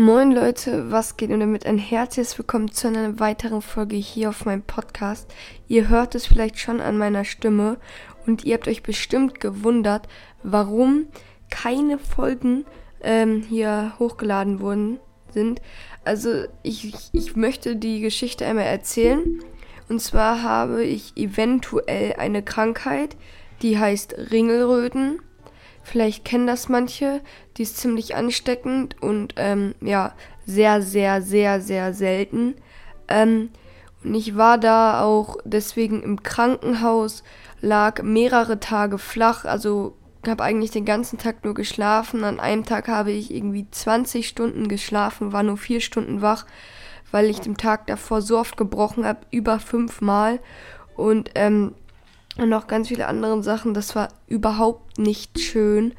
Moin Leute, was geht und damit ein herzliches Willkommen zu einer weiteren Folge hier auf meinem Podcast. Ihr hört es vielleicht schon an meiner Stimme und ihr habt euch bestimmt gewundert, warum keine Folgen ähm, hier hochgeladen wurden sind. Also ich, ich möchte die Geschichte einmal erzählen. Und zwar habe ich eventuell eine Krankheit, die heißt Ringelröten. Vielleicht kennen das manche. Die ist ziemlich ansteckend und ähm, ja, sehr, sehr, sehr, sehr selten. Ähm, und ich war da auch deswegen im Krankenhaus, lag mehrere Tage flach, also habe eigentlich den ganzen Tag nur geschlafen. An einem Tag habe ich irgendwie 20 Stunden geschlafen, war nur vier Stunden wach, weil ich den Tag davor so oft gebrochen habe, über fünfmal. Und ähm, und noch ganz viele andere Sachen. Das war überhaupt nicht schön.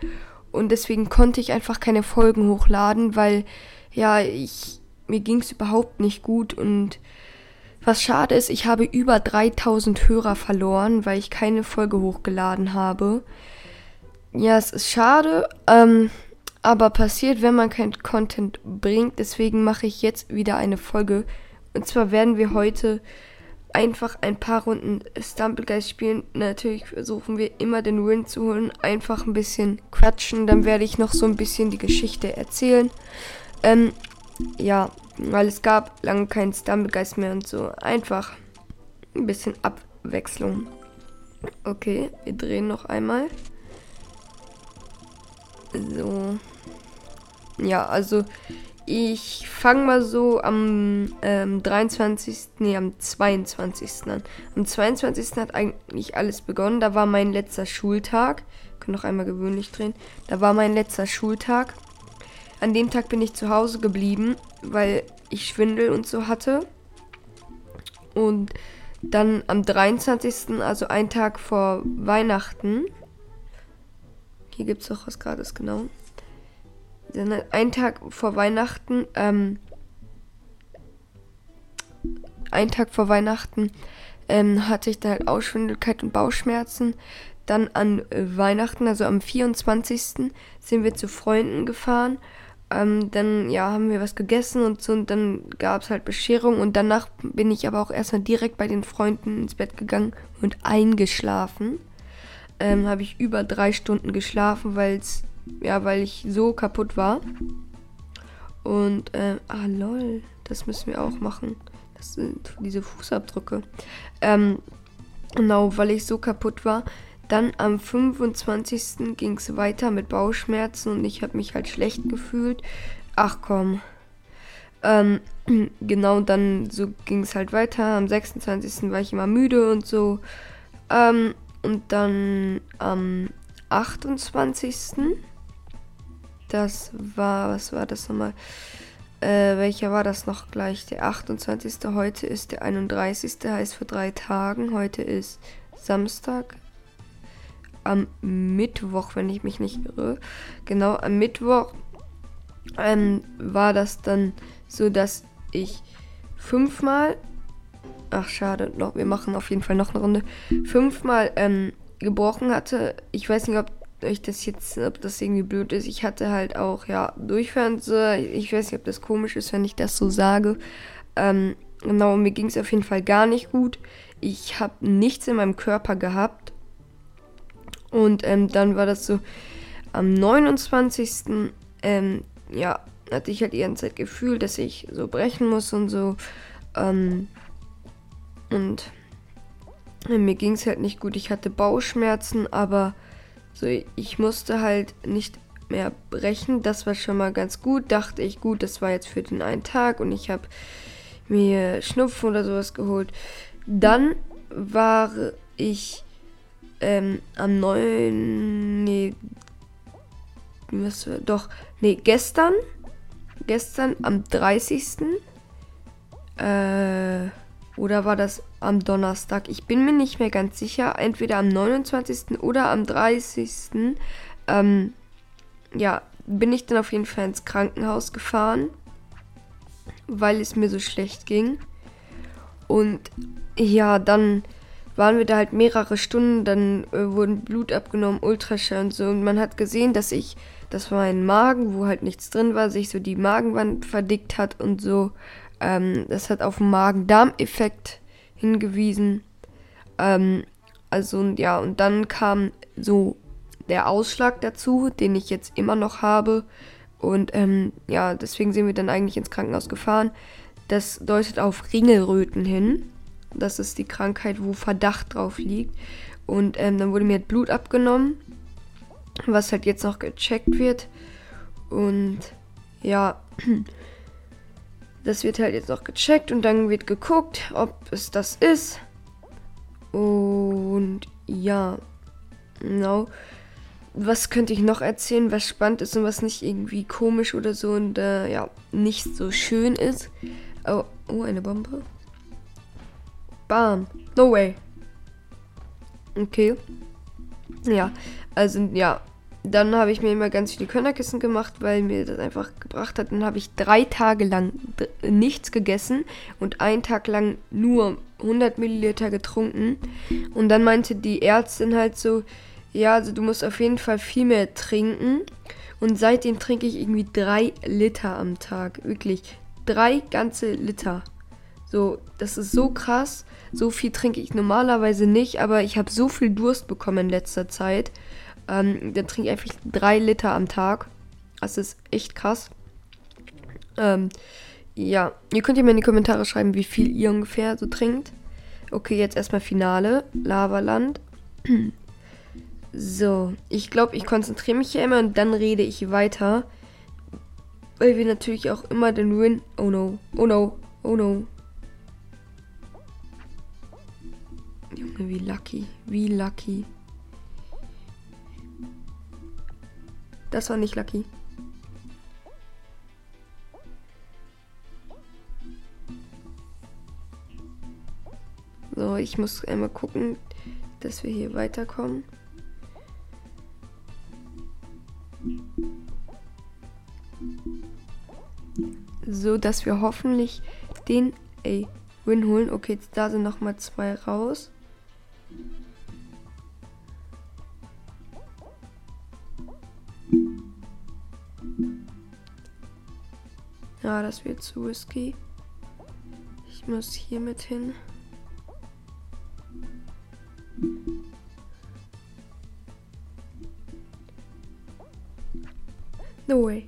Und deswegen konnte ich einfach keine Folgen hochladen, weil ja, ich, mir ging es überhaupt nicht gut. Und was schade ist, ich habe über 3000 Hörer verloren, weil ich keine Folge hochgeladen habe. Ja, es ist schade, ähm, aber passiert, wenn man kein Content bringt. Deswegen mache ich jetzt wieder eine Folge. Und zwar werden wir heute einfach ein paar Runden Stumblegeist spielen. Natürlich versuchen wir immer den Win zu holen. Einfach ein bisschen quatschen. Dann werde ich noch so ein bisschen die Geschichte erzählen. Ähm, ja, weil es gab lange keinen Stumblegeist mehr und so. Einfach ein bisschen Abwechslung. Okay, wir drehen noch einmal. So. Ja, also ich fange mal so am ähm, 23. Nee, am 22. an. Am 22. hat eigentlich alles begonnen. Da war mein letzter Schultag. Ich kann noch einmal gewöhnlich drehen. Da war mein letzter Schultag. An dem Tag bin ich zu Hause geblieben, weil ich Schwindel und so hatte. Und dann am 23., also ein Tag vor Weihnachten. Hier gibt es auch was gratis, genau ein Tag vor Weihnachten, ähm, ein Tag vor Weihnachten ähm, hatte ich dann halt Ausschwindelkeit und Bauchschmerzen. Dann an äh, Weihnachten, also am 24. sind wir zu Freunden gefahren. Ähm, dann ja, haben wir was gegessen und so und dann gab es halt Bescherung und danach bin ich aber auch erstmal direkt bei den Freunden ins Bett gegangen und eingeschlafen. Ähm, habe ich über drei Stunden geschlafen, weil es ja, weil ich so kaputt war. Und, äh, ah, lol, das müssen wir auch machen. Das sind diese Fußabdrücke. Ähm, genau, weil ich so kaputt war. Dann am 25. ging es weiter mit Bauchschmerzen und ich habe mich halt schlecht gefühlt. Ach komm. Ähm, genau, dann so ging es halt weiter. Am 26. war ich immer müde und so. Ähm, und dann am 28. Das war, was war das nochmal? Äh, welcher war das noch gleich? Der 28. Heute ist der 31. heißt für drei Tagen. Heute ist Samstag. Am Mittwoch, wenn ich mich nicht irre. Genau, am Mittwoch ähm, war das dann so, dass ich fünfmal. Ach, schade, noch, wir machen auf jeden Fall noch eine Runde. Fünfmal ähm, gebrochen hatte. Ich weiß nicht, ob euch das jetzt, ob das irgendwie blöd ist. Ich hatte halt auch, ja, Durchfall Ich weiß nicht, ob das komisch ist, wenn ich das so sage. Ähm, genau, mir ging es auf jeden Fall gar nicht gut. Ich habe nichts in meinem Körper gehabt. Und ähm, dann war das so am 29. Ähm, ja, hatte ich halt die ganze Zeit Gefühl, dass ich so brechen muss und so. Ähm, und mir ging es halt nicht gut. Ich hatte Bauchschmerzen, aber so, ich musste halt nicht mehr brechen. Das war schon mal ganz gut. Dachte ich, gut, das war jetzt für den einen Tag und ich habe mir Schnupfen oder sowas geholt. Dann war ich ähm, am 9. Nee. Was, doch, nee, gestern. Gestern am 30. Äh oder war das am Donnerstag? Ich bin mir nicht mehr ganz sicher. Entweder am 29. oder am 30. Ähm, ja, bin ich dann auf jeden Fall ins Krankenhaus gefahren, weil es mir so schlecht ging. Und ja, dann waren wir da halt mehrere Stunden, dann äh, wurden Blut abgenommen, Ultraschall und so. Und man hat gesehen, dass ich dass mein Magen, wo halt nichts drin war, sich so die Magenwand verdickt hat und so. Ähm, das hat auf den Magen-Darm-Effekt hingewiesen. Ähm, also ja, und dann kam so der Ausschlag dazu, den ich jetzt immer noch habe. Und ähm, ja, deswegen sind wir dann eigentlich ins Krankenhaus gefahren. Das deutet auf Ringelröten hin. Das ist die Krankheit, wo Verdacht drauf liegt. Und ähm, dann wurde mir Blut abgenommen, was halt jetzt noch gecheckt wird. Und ja, das wird halt jetzt noch gecheckt und dann wird geguckt, ob es das ist. Und ja, genau. Was könnte ich noch erzählen, was spannend ist und was nicht irgendwie komisch oder so und äh, ja, nicht so schön ist? Oh, oh, eine Bombe. Bam. No way. Okay. Ja, also ja, dann habe ich mir immer ganz viele Körnerkissen gemacht, weil mir das einfach gebracht hat. Dann habe ich drei Tage lang nichts gegessen und einen Tag lang nur 100 Milliliter getrunken. Und dann meinte die Ärztin halt so, ja, also du musst auf jeden Fall viel mehr trinken. Und seitdem trinke ich irgendwie drei Liter am Tag. Wirklich. Drei ganze Liter. So, das ist so krass. So viel trinke ich normalerweise nicht, aber ich habe so viel Durst bekommen in letzter Zeit. Ähm, trinke ich einfach drei Liter am Tag. Das ist echt krass. Ähm, ja, ihr könnt ja mal in die Kommentare schreiben, wie viel ihr ungefähr so trinkt. Okay, jetzt erstmal Finale. Lavaland. So, ich glaube, ich konzentriere mich hier immer und dann rede ich weiter. Weil wir natürlich auch immer den Win. Oh no, oh no, oh no. Junge, wie lucky, wie lucky. Das war nicht lucky. So, ich muss einmal gucken, dass wir hier weiterkommen. So, dass wir hoffentlich den ey, Win holen. Okay, da sind noch mal zwei raus. Ja, das wird zu risky. Ich muss hier mit hin. No way.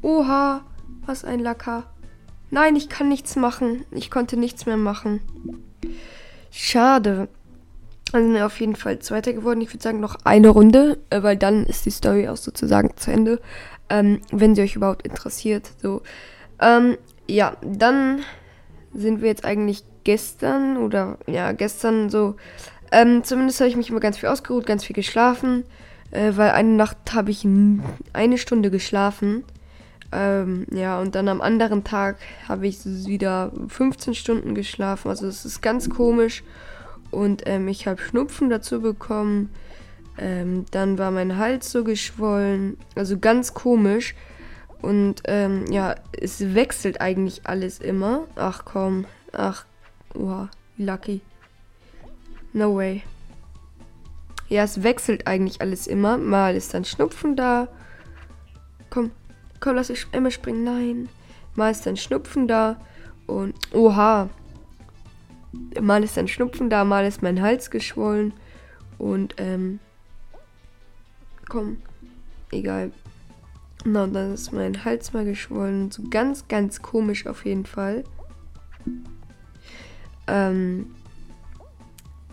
Oha, was ein Lacker. Nein, ich kann nichts machen. Ich konnte nichts mehr machen. Schade. Also sind wir auf jeden Fall Zweiter geworden. Ich würde sagen, noch eine Runde, äh, weil dann ist die Story auch sozusagen zu Ende. Ähm, wenn sie euch überhaupt interessiert. So. Ähm, ja, dann sind wir jetzt eigentlich gestern oder ja, gestern so. Ähm, zumindest habe ich mich immer ganz viel ausgeruht, ganz viel geschlafen. Äh, weil eine Nacht habe ich eine Stunde geschlafen. Ähm, ja, und dann am anderen Tag habe ich wieder 15 Stunden geschlafen. Also es ist ganz komisch. Und ähm, ich habe Schnupfen dazu bekommen. Ähm, dann war mein Hals so geschwollen. Also ganz komisch. Und ähm, ja, es wechselt eigentlich alles immer. Ach komm. Ach, wow, lucky. No way. Ja, es wechselt eigentlich alles immer. Mal ist dann Schnupfen da. Komm, komm, lass ich einmal springen. Nein. Mal ist dann Schnupfen da. Und, oha, mal ist ein Schnupfen da, mal ist mein Hals geschwollen. Und, ähm, komm, egal. Na, und dann ist mein Hals mal geschwollen. So ganz, ganz komisch auf jeden Fall. Ähm,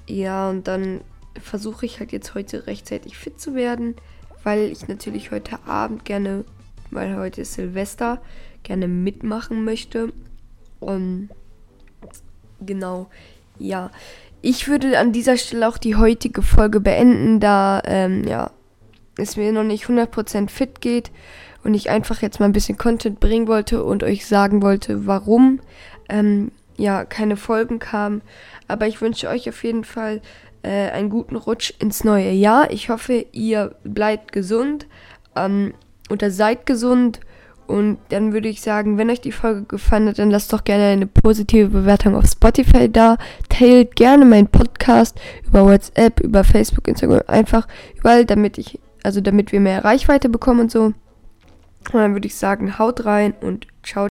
ja, und dann versuche ich halt jetzt heute rechtzeitig fit zu werden, weil ich natürlich heute Abend gerne, weil heute ist Silvester, gerne mitmachen möchte. Und genau, ja. Ich würde an dieser Stelle auch die heutige Folge beenden, da ähm, ja, es mir noch nicht 100% fit geht und ich einfach jetzt mal ein bisschen Content bringen wollte und euch sagen wollte, warum ähm, ja keine Folgen kamen. Aber ich wünsche euch auf jeden Fall äh, einen guten Rutsch ins neue Jahr. Ich hoffe, ihr bleibt gesund ähm, oder seid gesund Und dann würde ich sagen, wenn euch die Folge gefallen hat, dann lasst doch gerne eine positive Bewertung auf Spotify da. Teilt gerne meinen Podcast über WhatsApp, über Facebook, Instagram, einfach überall, damit ich, also damit wir mehr Reichweite bekommen und so. Und dann würde ich sagen, haut rein und ciao.